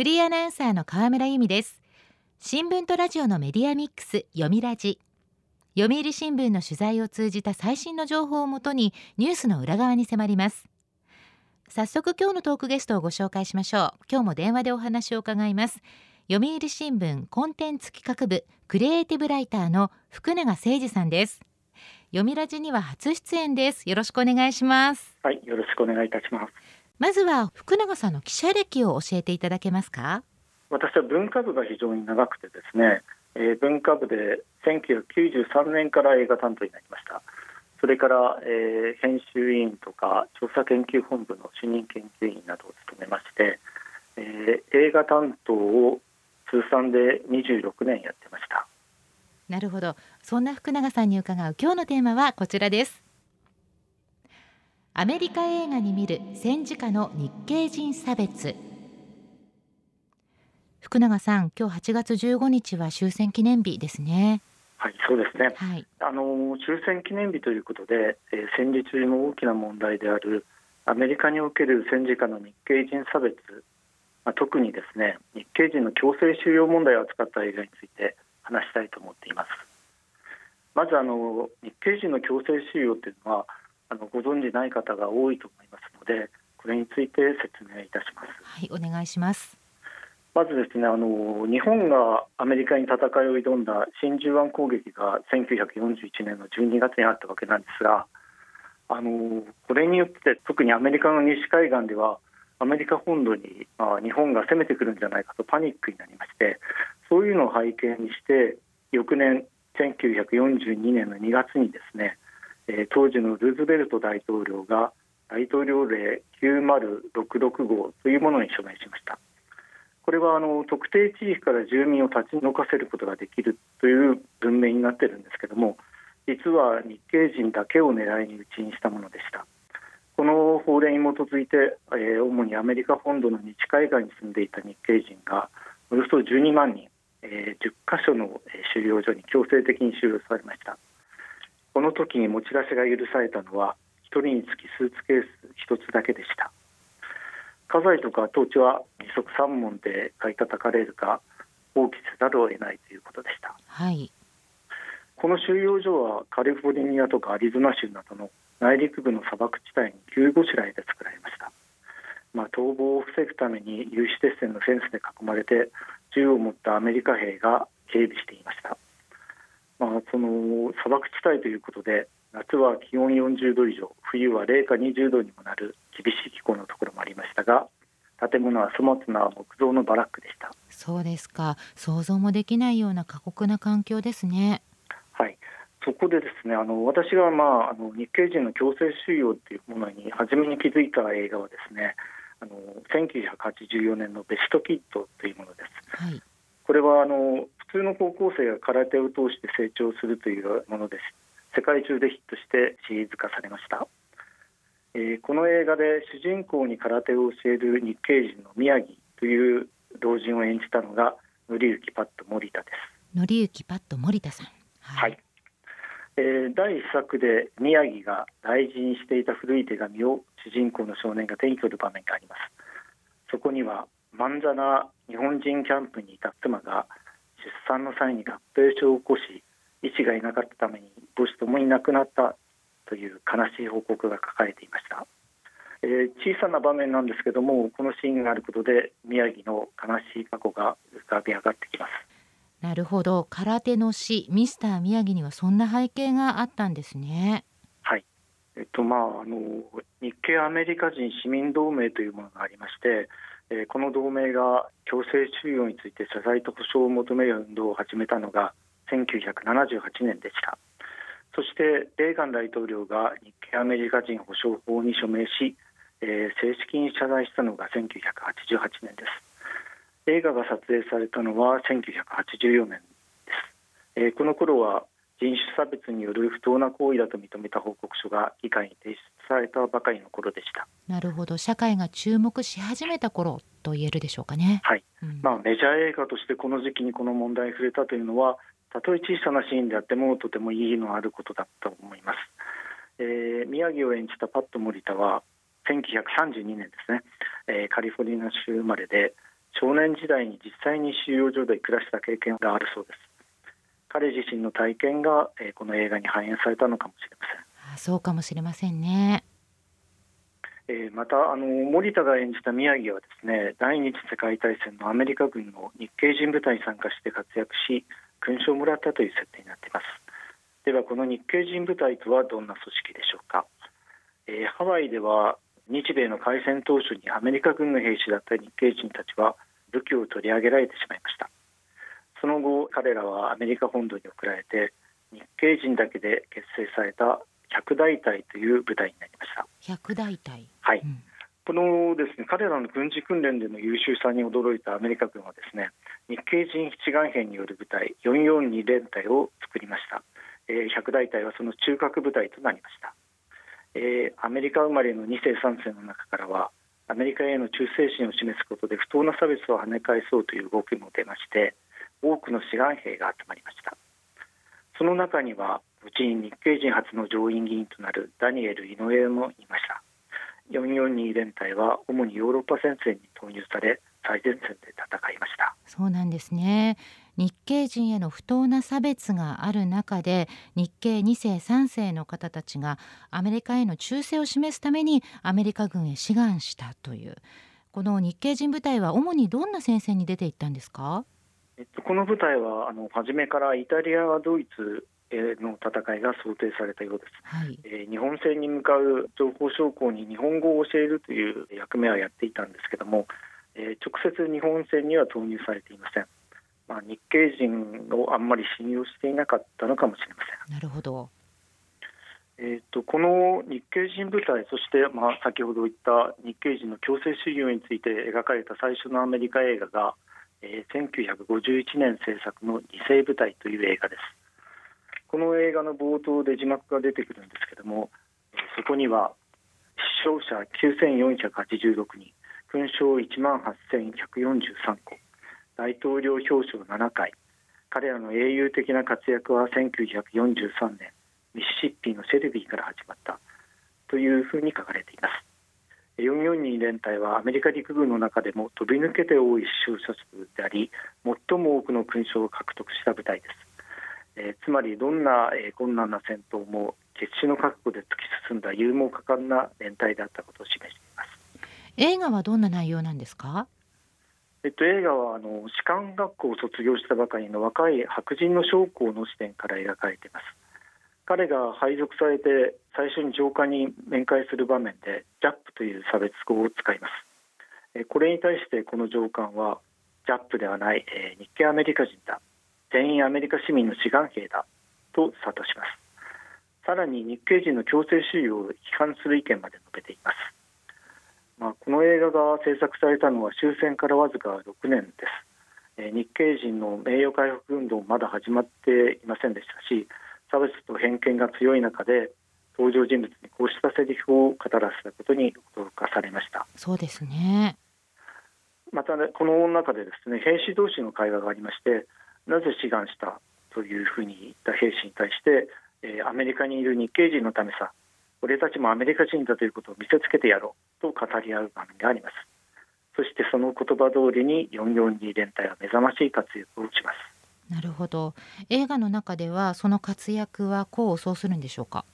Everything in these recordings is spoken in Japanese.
フリーアナウンサーの河村由美です。新聞とラジオのメディアミックス読みラジ。読売新聞の取材を通じた最新の情報をもとにニュースの裏側に迫ります。早速今日のトークゲストをご紹介しましょう。今日も電話でお話を伺います。読売新聞コンテンツ企画部クリエイティブライターの福永誠二さんです。読みラジには初出演です。よろしくお願いします。はいよろしくお願いいたします。まずは福永さんの記者歴を教えていただけますか？私は文化部が非常に長くてですね、えー、文化部で1993年から映画担当になりました。それから、えー、編集委員とか調査研究本部の主任研究員などを務めまして、えー、映画担当を通算で26年やってました。なるほど。そんな福永さんに伺う今日のテーマはこちらですアメリカ映画に見る戦時下の日系人差別。福永さん今日8月15日は終戦記念日ですね。はいそうですね、はい、あの終戦記念日ということで、えー、戦時中の大きな問題であるアメリカにおける戦時下の日系人差別、まあ、特にですね日系人の強制収容問題を扱った映画について話したいと思っています。まずあの日系人の強制収容というのはあのご存じない方が多いと思いますのでこれについて説明いたします。はいお願いします。まずですねあの日本がアメリカに戦いを挑んだ真珠湾攻撃が1941年の12月にあったわけなんですがあのこれによって特にアメリカの西海岸ではアメリカ本土に、まあ、日本が攻めてくるんじゃないかとパニックになりましてそういうのを背景にして翌年1942年の2月にですね、えー、当時のルーズベルト大統領が大統領令9066号というものに署名しました。これはあの特定地域から住民を立ち退かせることができるという文明になっているんですけども実は日系人だけを狙いに撃ちにしたものでした。この法令に基づいて、えー、主にアメリカ本土の西海岸に住んでいた日系人がおよそ12万人えー、10カ所の収容所に強制的に収容されました。この時に持ち出しが許されたのは1人につきスーツケース1つだけでした。家財とか土地は利息3問で買い叩かれるか放棄せざるを得ないということでした、はい、この収容所はカリフォルニアとかアリゾナ州などの内陸部の砂漠地帯に急ごしらえで作られました。まあ、逃亡を防ぐために有刺鉄線のフェンスで囲まれて銃を持ったアメリカ兵が警備していました、まあ、その砂漠地帯ということで夏は気温40度以上冬は零下20度にもなる厳しい気候のところもありましたが建物は粗末な木造のバラックでした。そうですか。想像もできないような過酷な環境ですね。はい。そこでですねあの私が、まあ、あの日系人の強制収容というものに初めに気づいた映画はですねあの1984年のベストキッドというものです。はい、これはあの普通の高校生が空手を通して成長するというものです。世界中でヒットしてシリーズ化されました。えー、この映画で主人公に空手を教える日系人の宮城という老人を演じたのが紀之パッド森田です。紀之パッド森田さん。はい、はいえー、第1作で宮城が大事にしていた古い手紙を主人公の少年が手に取る場面がありますそこにはまんざな日本人キャンプにいた妻が出産の際に合併症を起こし医師がいなかったために母子ともに亡くなったという悲しい報告が書かれていました、えー、小さな場面なんですけどもこのシーンがあることで宮城の悲しい過去が浮かび上がってきます。なるほど。空手の師ミスター宮城にはそんな背景があったんですね。はい。えっとまああの日系アメリカ人市民同盟というものがありまして、えー、この同盟が強制収容について謝罪と保障を求める運動を始めたのが1978年でした。そしてレーガン大統領が日系アメリカ人保障法に署名し、えー、正式に謝罪したのが1988年です。映画が撮影されたのは1984年です、えー、この頃は人種差別による不当な行為だと認めた報告書が議会に提出されたばかりの頃でした。なるほど。社会が注目し始めた頃と言えるでしょうかね。はい、うん、まあメジャー映画としてこの時期にこの問題に触れたというのはたとえ小さなシーンであってもとても意義のあることだと思います、えー、宮城を演じたパット森田は1932年ですね、えー、カリフォルニア州生まれで少年時代に実際に収容所で暮らした経験があるそうです彼自身の体験が、えー、この映画に反映されたのかもしれません。あそうかもしれませんね。えー、またあの森田が演じた宮城はですね第二次世界大戦のアメリカ軍の日系人部隊に参加して活躍し勲章をもらったという設定になっています。ではこの日系人部隊とはどんな組織でしょうか、えー、ハワイでは日米の開戦当初にアメリカ軍の兵士だった日系人たちは武器を取り上げられてしまいましたその後彼らはアメリカ本土に送られて日系人だけで結成された百大隊という部隊になりました。百大隊。はい、うん、このですね彼らの軍事訓練での優秀さに驚いたアメリカ軍はですね日系人七眼兵による部隊442連隊を作りました、えー、百大隊はその中核部隊となりました、えー、アメリカ生まれの2世3世の中からはアメリカへの忠誠心を示すことで不当な差別を跳ね返そうという動きも出まして多くの志願兵が集まりました。その中にはうちに日系人初の上院議員となるダニエル・イノエもいました。442連隊は主にヨーロッパ戦線に投入され最前線で戦いました。そうなんですね。日系人への不当な差別がある中で日系2世3世の方たちがアメリカへの忠誠を示すためにアメリカ軍へ志願したという。この日系人部隊は主にどんな戦線に出ていったんですか、この部隊はあの初めからイタリア、ドイツの戦いが想定されたようです、はい、えー、日本戦に向かう情報将校に日本語を教えるという役目はやっていたんですけども、えー、直接日本戦には投入されていません、まあ、日系人をあんまり信用していなかったのかもしれません。なるほど。えーと、この日系人部隊、そして、まあ、先ほど言った日系人の強制収容について描かれた最初のアメリカ映画が、え、1951年制作の「犠牲部隊」という映画です。この映画の冒頭で字幕が出てくるんですけどもそこには死傷者9486人勲章1万8143個大統領表彰7回彼らの英雄的な活躍は1943年ミシシッピのシェルビーから始まったというふうに書かれています442連隊はアメリカ陸軍の中でも飛び抜けて多い死傷者数であり最も多くの勲章を獲得した部隊です。えー、つまりどんな、えー、困難な戦闘も決死の覚悟で突き進んだ勇猛果敢な連隊であったことを示しています。映画はどんな内容なんですか？えっと、映画はあの士官学校を卒業したばかりの若い白人の将校の視点から描かれています彼が配属されて最初に上官に面会する場面でジャップという差別語を使います。えこれに対してこの上官はジャップではない、え日系アメリカ人だ全員アメリカ市民の志願兵だと諭します。さらに日系人の強制収容を批判する意見まで述べています、まあ、この映画が制作されたのは終戦からわずか6年です、え日系人の名誉回復運動まだ始まっていませんでしたし差別と偏見が強い中で登場人物にこうしたセリフを語らせたことに驚かされました。そうですね。また、ね、この中でですね兵士同士の会話がありましてなぜ志願したというふうに言った兵士に対して、えー、アメリカにいる日系人のためさ俺たちもアメリカ人だということを見せつけてやろうと語り合う場面があります。そしてその言葉通りに442連隊は目覚ましい活躍をしますなるほど。映画の中ではその活躍は功を奏するんでしょうか？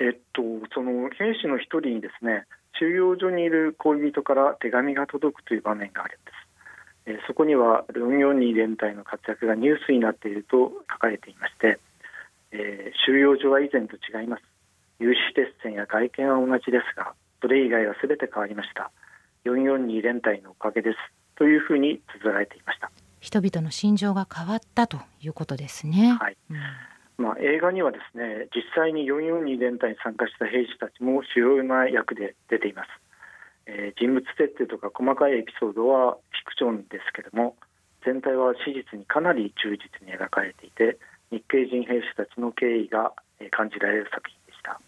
えっとその兵士の一人にですね収容所にいる恋人から手紙が届くという場面があるんです。えそこには442連隊の活躍がニュースになっていると書かれていまして、えー、収容所は以前と違います。有刺鉄線や外見は同じですがそれ以外は全て変わりました。442連隊のおかげです。というふうに綴られていました。人々の心情が変わったということですね、はい、うん、まあ、映画にはですね実際に442連隊に参加した兵士たちも主要な役で出ています。えー、人物設定とか細かいエピソードはフィクションですけども全体は史実にかなり忠実に描かれていて日系人兵士たちの敬意が感じられる作品でした。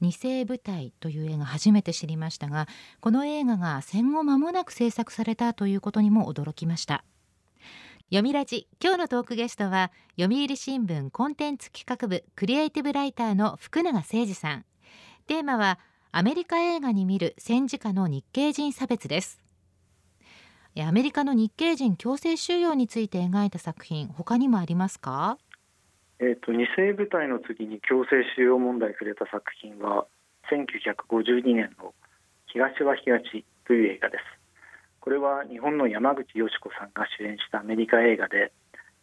二世部隊という映画初めて知りましたがこの映画が戦後間もなく制作されたということにも驚きました読みラジ。今日のトークゲストは読売新聞コンテンツ企画部クリエイティブライターの福永誠二さん。テーマはアメリカ映画に見る戦時下の日系人差別です。アメリカの日系人強制収容について描いた作品他にもありますか？えーと、二世部隊の次に強制収容問題触れた作品は1952年の「東は東」という映画です。これは日本の山口淑子さんが主演したアメリカ映画で、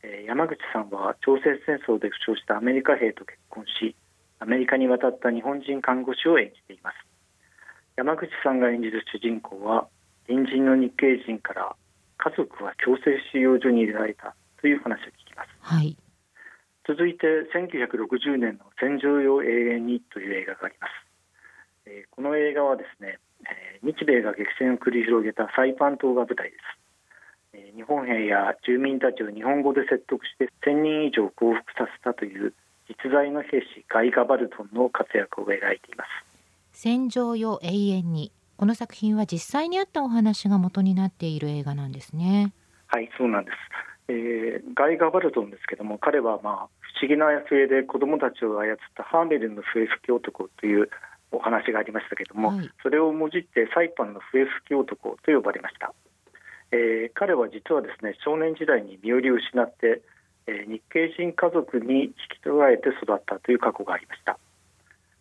えー、山口さんは朝鮮戦争で負傷したアメリカ兵と結婚しアメリカに渡った日本人看護師を演じています。山口さんが演じる主人公は隣人の日系人から家族は強制収容所に入れられたという話を聞きます、はい、続いて1960年の戦場用永遠にという映画があります、えー、この映画はですね、えー、日米が激戦を繰り広げたサイパン島が舞台です、えー、日本兵や住民たちを日本語で説得して1000人以上降伏させたという実在の兵士ガイ・ガバルトンの活躍を描いています。戦場よ永遠に。この作品は実際にあったお話が元になっている映画なんですね。はいそうなんです、えー、ガイ・ガバルトンですけども彼はまあ不思議な末で子供たちを操ったハーメルンの笛吹き男というお話がありましたけども、はい、それをもじってサイパンの笛吹き男と呼ばれました、えー、彼は実はですね少年時代に身寄りを失ってえ日系人家族に引き取られて育ったという過去がありました。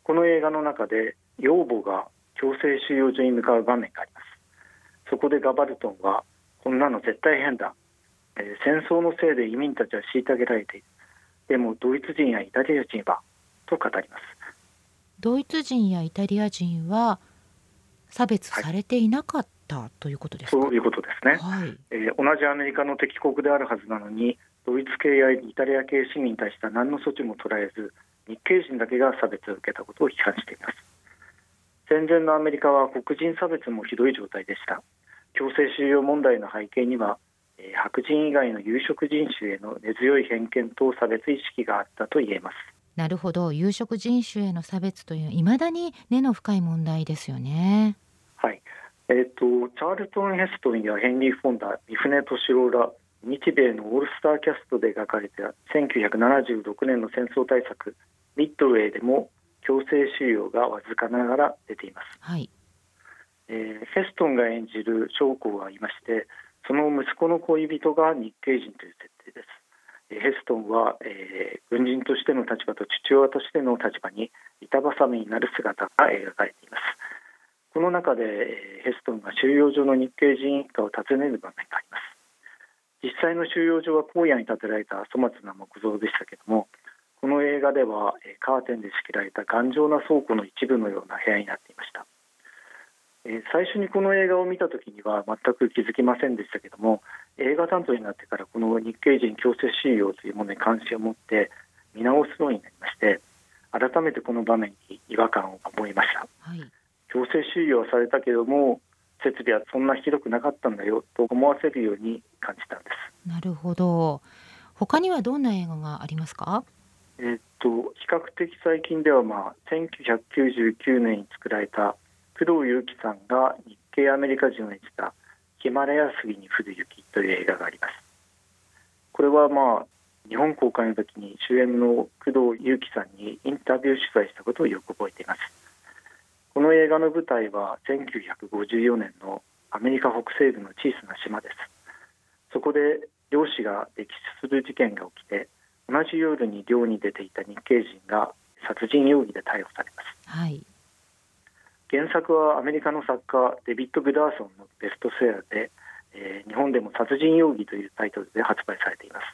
この映画の中で養母が強制収容所に向かう場面があります。そこでガバルトンはこんなの絶対変だ、えー、戦争のせいで移民たちは虐げられている。でもドイツ人やイタリア人はと語りますドイツ人やイタリア人は差別されていなかった、はい、ということですそういうことですね、はい、えー、同じアメリカの敵国であるはずなのにドイツ系やイタリア系市民に対しては何の措置も取られず日系人だけが差別を受けたことを批判しています。戦前のアメリカは黒人差別もひどい状態でした。強制収容問題の背景には白人以外の有色人種への根強い偏見と差別意識があったと言えますなるほど。有色人種への差別といういまだに根の深い問題ですよね。はい。えーと、チャールトン・ヘストンやヘンリー・フォンダ三船敏郎ら日米のオールスターキャストで描かれた1976年の戦争対策ミッドウェイでも強制収容がわずかながら出ています、はい。えー、ヘストンが演じる将校がいましてその息子の恋人が日系人という設定ですヘストンは、えー、軍人としての立場と父親としての立場に板挟みになる姿が描かれています。この中で、えー、ヘストンが収容所の日系人一家を訪ねる場面があります。実際の収容所は荒野に建てられた粗末な木造でしたけどもこの映画ではえカーテンで仕切られた頑丈な倉庫の一部のような部屋になっていました。え最初にこの映画を見た時には全く気づきませんでしたけども映画担当になってからこの日系人強制収容というものに関心を持って見直すようになりまして改めてこの場面に違和感を覚えました、はい、強制収容されたけども設備はそんなひどくなかったんだよと思わせるように感じたんです。なるほど。他にはどんな映画がありますか？えっと比較的最近ではまあ1999年に作られた工藤祐樹さんが日系アメリカ人を演じたヒマラヤ杉に降る雪という映画があります。これはまあ日本公開の時に主演の工藤祐樹さんにインタビュー取材したことをよく覚えています。この映画の舞台は1954年のアメリカ北西部の小さな島ですそこで漁師が溺死する事件が起きて同じ夜に漁に出ていた日系人が殺人容疑で逮捕されます、はい、原作はアメリカの作家デビッド・グダーソンのベストセラーで、えー、日本でも殺人容疑というタイトルで発売されています、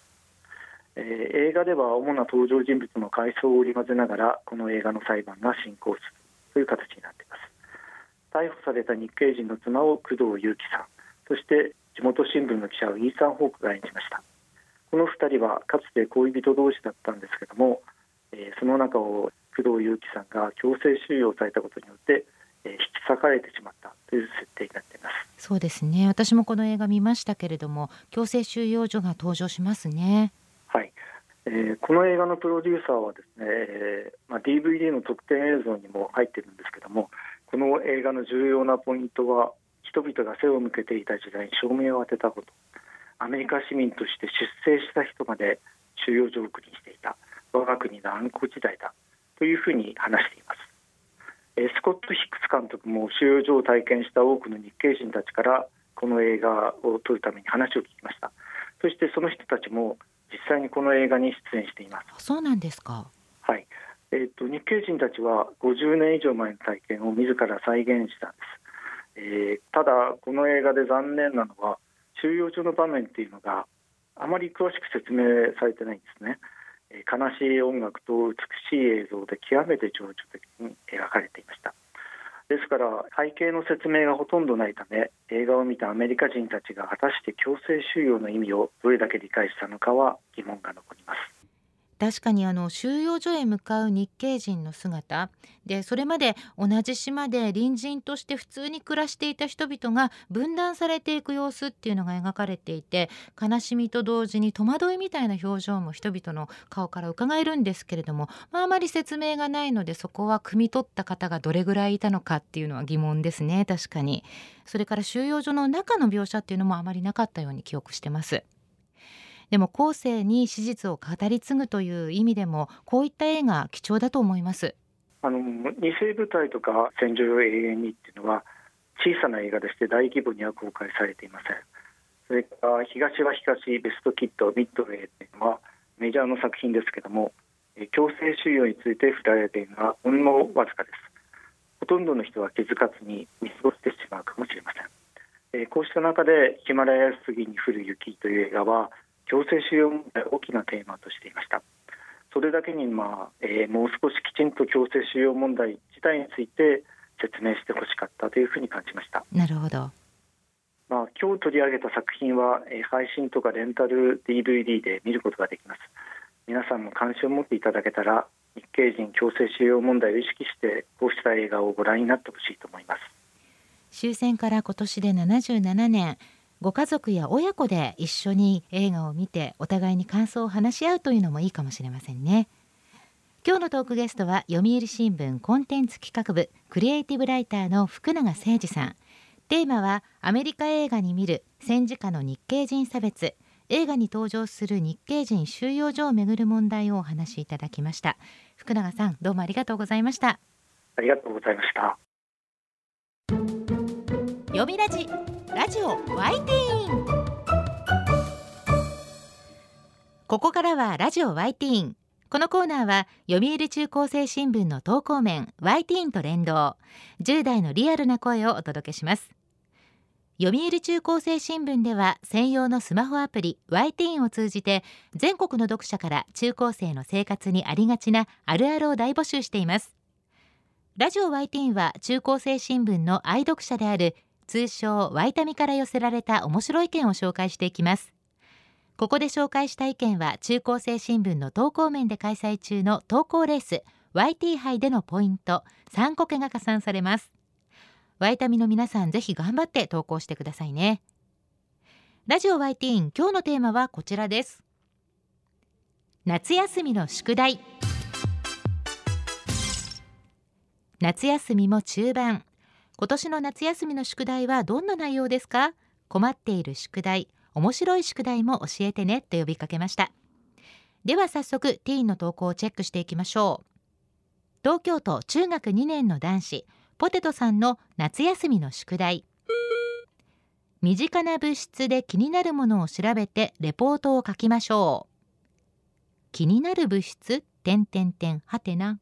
えー、映画では主な登場人物の回想を織り交ぜながらこの映画の裁判が進行するという形になっています。逮捕された日系人の妻を工藤祐樹さんそして地元新聞の記者をイーサン・ホークが演じました。この2人はかつて恋人同士だったんですけども、えー、その中を工藤祐樹さんが強制収容されたことによって、引き裂かれてしまったという設定になっています。そうですね。私もこの映画見ましたけれども強制収容所が登場しますね。はい。えー、この映画のプロデューサーはですね、えーまあ、DVD の特典映像にも入ってるんですけどもこの映画の重要なポイントは人々が背を向けていた時代に照明を当てたこと。アメリカ市民として出征した人まで収容所送りにしていた。我が国の暗黒時代だ。というふうに話しています、えー、スコット・ヒックス監督も収容所を体験した多くの日系人たちからこの映画を撮るために話を聞きました。そしてその人たちも実際にこの映画に出演しています。そうなんですか。はい。えーと、日系人たちは50年以上前の体験を自ら再現したんです、えー、ただこの映画で残念なのは収容所の場面っていうのがあまり詳しく説明されてないんですね悲しい音楽と美しい映像で極めて情緒的に描かれていました。ですから背景の説明がほとんどないため映画を見たアメリカ人たちが果たして強制収容の意味をどれだけ理解したのかは疑問が残ります。確かにあの収容所へ向かう日系人の姿でそれまで同じ島で隣人として普通に暮らしていた人々が分断されていく様子っていうのが描かれていて悲しみと同時に戸惑いみたいな表情も人々の顔から伺えるんですけれども、まあ、あまり説明がないのでそこは汲み取った方がどれぐらいいたのかっていうのは疑問ですね確かに。それから収容所の中の描写っていうのもあまりなかったように記憶してます。でも後世に史実を語り継ぐという意味でもこういった映画貴重だと思います。あの二世部隊とか戦場永遠にっていうのは小さな映画でして大規模には公開されていません。それから東は東ベストキットミッドウェイっていうのはメジャーの作品ですけども強制収容について触れられているのはほんのわずかです。ほとんどの人は気づかずに見過ごしてしまうかもしれません。こうした中でヒマラヤ杉に降る雪という映画は強制収容問題大きなテーマとしていました。それだけに、まあえー、もう少しきちんと強制収容問題自体について説明してほしかったというふうに感じました。なるほど。まあ、今日取り上げた作品は、えー、配信とかレンタル DVD で見ることができます。皆さんも関心を持っていただけたら日系人強制収容問題を意識してこうした映画をご覧になってほしいと思います。終戦から今年で77年ご家族や親子で一緒に映画を見てお互いに感想を話し合うというのもいいかもしれませんね。今日のトークゲストは読売新聞コンテンツ企画部クリエイティブライターの福永誠二さん。テーマはアメリカ映画に見る戦時下の日系人差別。映画に登場する日系人収容所をめぐる問題をお話しいただきました。福永さんどうもありがとうございました。ありがとうございました。読みラジラジオワイティーン。ここからはラジオワイティーン。このコーナーは読売中高生新聞の投稿面ワイティーンと連動。10代のリアルな声をお届けします。読売中高生新聞では専用のスマホアプリワイティーンを通じて全国の読者から中高生の生活にありがちなあるあるを大募集しています。ラジオワイティーンは中高生新聞の愛読者である通称ワイタミから寄せられた面白い意見を紹介していきます。ここで紹介した意見は中高生新聞の投稿面で開催中の投稿レース YT 杯でのポイント3個けが加算されます。ワイタミの皆さんぜひ頑張って投稿してくださいね。ラジオ YT 今日のテーマはこちらです。夏休みの宿題。夏休みも中盤。今年の夏休みの宿題はどんな内容ですか？困っている宿題面白い宿題も教えてねと呼びかけました。では早速ティーンの投稿をチェックしていきましょう。東京都中学2年の男子ポテトさんの夏休みの宿題。身近な物質で気になるものを調べてレポートを書きましょう。気になる物質？点点点はてな。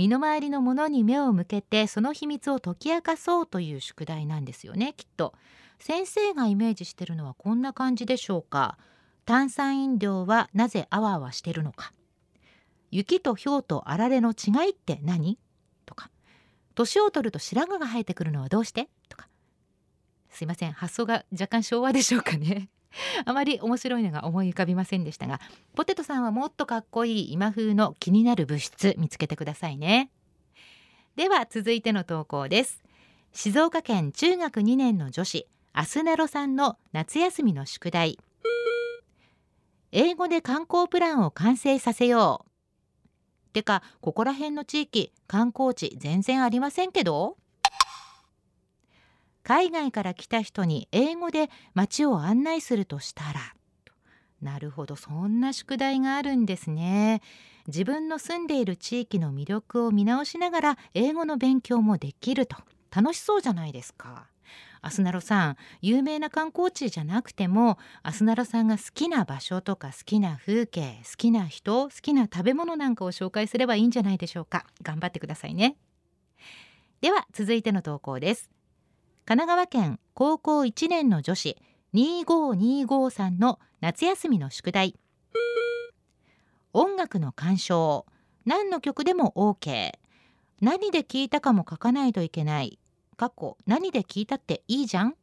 身の回りのものに目を向けてその秘密を解き明かそうという宿題なんですよねきっと。先生がイメージしてるのはこんな感じでしょうか。炭酸飲料はなぜあわあわしてるのか。雪と氷とあられの違いって何？とか。年を取ると白髪が生えてくるのはどうして？とか。すいません発想が若干昭和でしょうかね。あまり面白いのが思い浮かびませんでしたがポテトさんはもっとかっこいい今風の気になる物質見つけてくださいね。では続いての投稿です。静岡県中学2年の女子アスナロさんの夏休みの宿題。英語で観光プランを完成させよう。てかここら辺の地域観光地全然ありませんけど？海外から来た人に英語で街を案内するとしたら。なるほどそんな宿題があるんですね。自分の住んでいる地域の魅力を見直しながら英語の勉強もできると。楽しそうじゃないですか。アスナロさん有名な観光地じゃなくてもアスナロさんが好きな場所とか好きな風景好きな人好きな食べ物なんかを紹介すればいいんじゃないでしょうか。頑張ってくださいね。では続いての投稿です。神奈川県高校1年の女子2525さんの夏休みの宿題。音楽の鑑賞。何の曲でも OK 何で聞いたかも書かないといけない。過去何で聞いたっていいじゃん。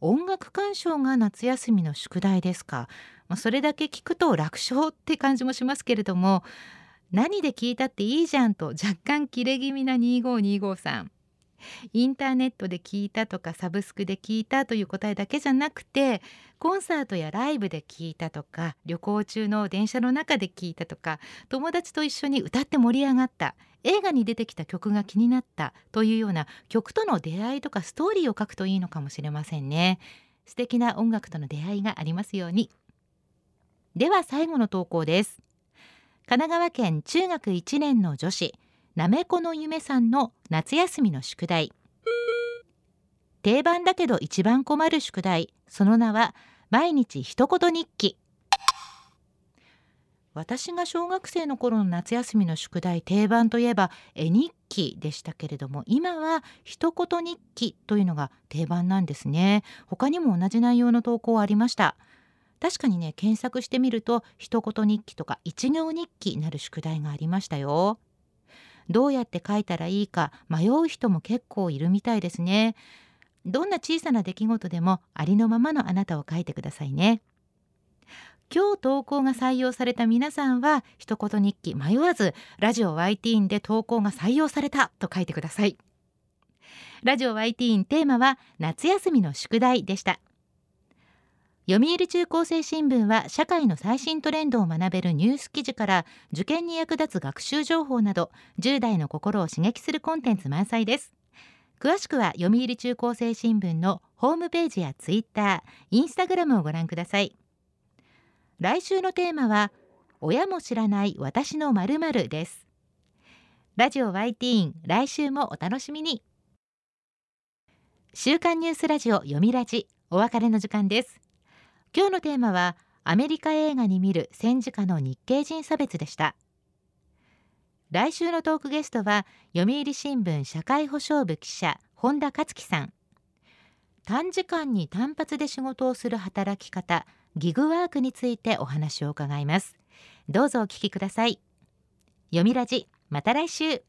音楽鑑賞が夏休みの宿題ですか、ま、それだけ聞くと楽勝って感じもしますけれども何で聞いたっていいじゃんと若干切れ気味な2525さんインターネットで聞いたとかサブスクで聞いたという答えだけじゃなくてコンサートやライブで聞いたとか旅行中の電車の中で聞いたとか友達と一緒に歌って盛り上がった映画に出てきた曲が気になったというような曲との出会いとかストーリーを書くといいのかもしれませんね。素敵な音楽との出会いがありますように。では最後の投稿です。神奈川県中学1年の女子。なめこの夢さんの夏休みの宿題。定番だけど一番困る宿題。その名は毎日一言日記。私が小学生の頃の夏休みの宿題。定番といえば絵日記でしたけれども今は一言日記というのが定番なんですね。他にも同じ内容の投稿ありました。確かにね検索してみると一言日記とか一行日記なる宿題がありましたよ。どうやって書いたらいいか迷う人も結構いるみたいですね。どんな小さな出来事でもありのままのあなたを書いてくださいね。今日投稿が採用された皆さんは一言日記迷わずラジオ YT で投稿が採用されたと書いてください。ラジオ YT テーマは夏休みの宿題でした。読売中高生新聞は社会の最新トレンドを学べるニュース記事から受験に役立つ学習情報など10代の心を刺激するコンテンツ満載です。詳しくは読売中高生新聞のホームページやツイッター、インスタグラムをご覧ください。来週のテーマは親も知らない私のまるです。ラジオ YT 来週もお楽しみに。週刊ニュースラジオ読みラジお別れの時間です。今日のテーマはアメリカ映画に見る戦時下の日系人差別でした。来週のトークゲストは読売新聞社会保障部記者本田克樹さん。短時間に単発で仕事をする働き方ギグワークについてお話を伺います。どうぞお聞きください。読みラジまた来週。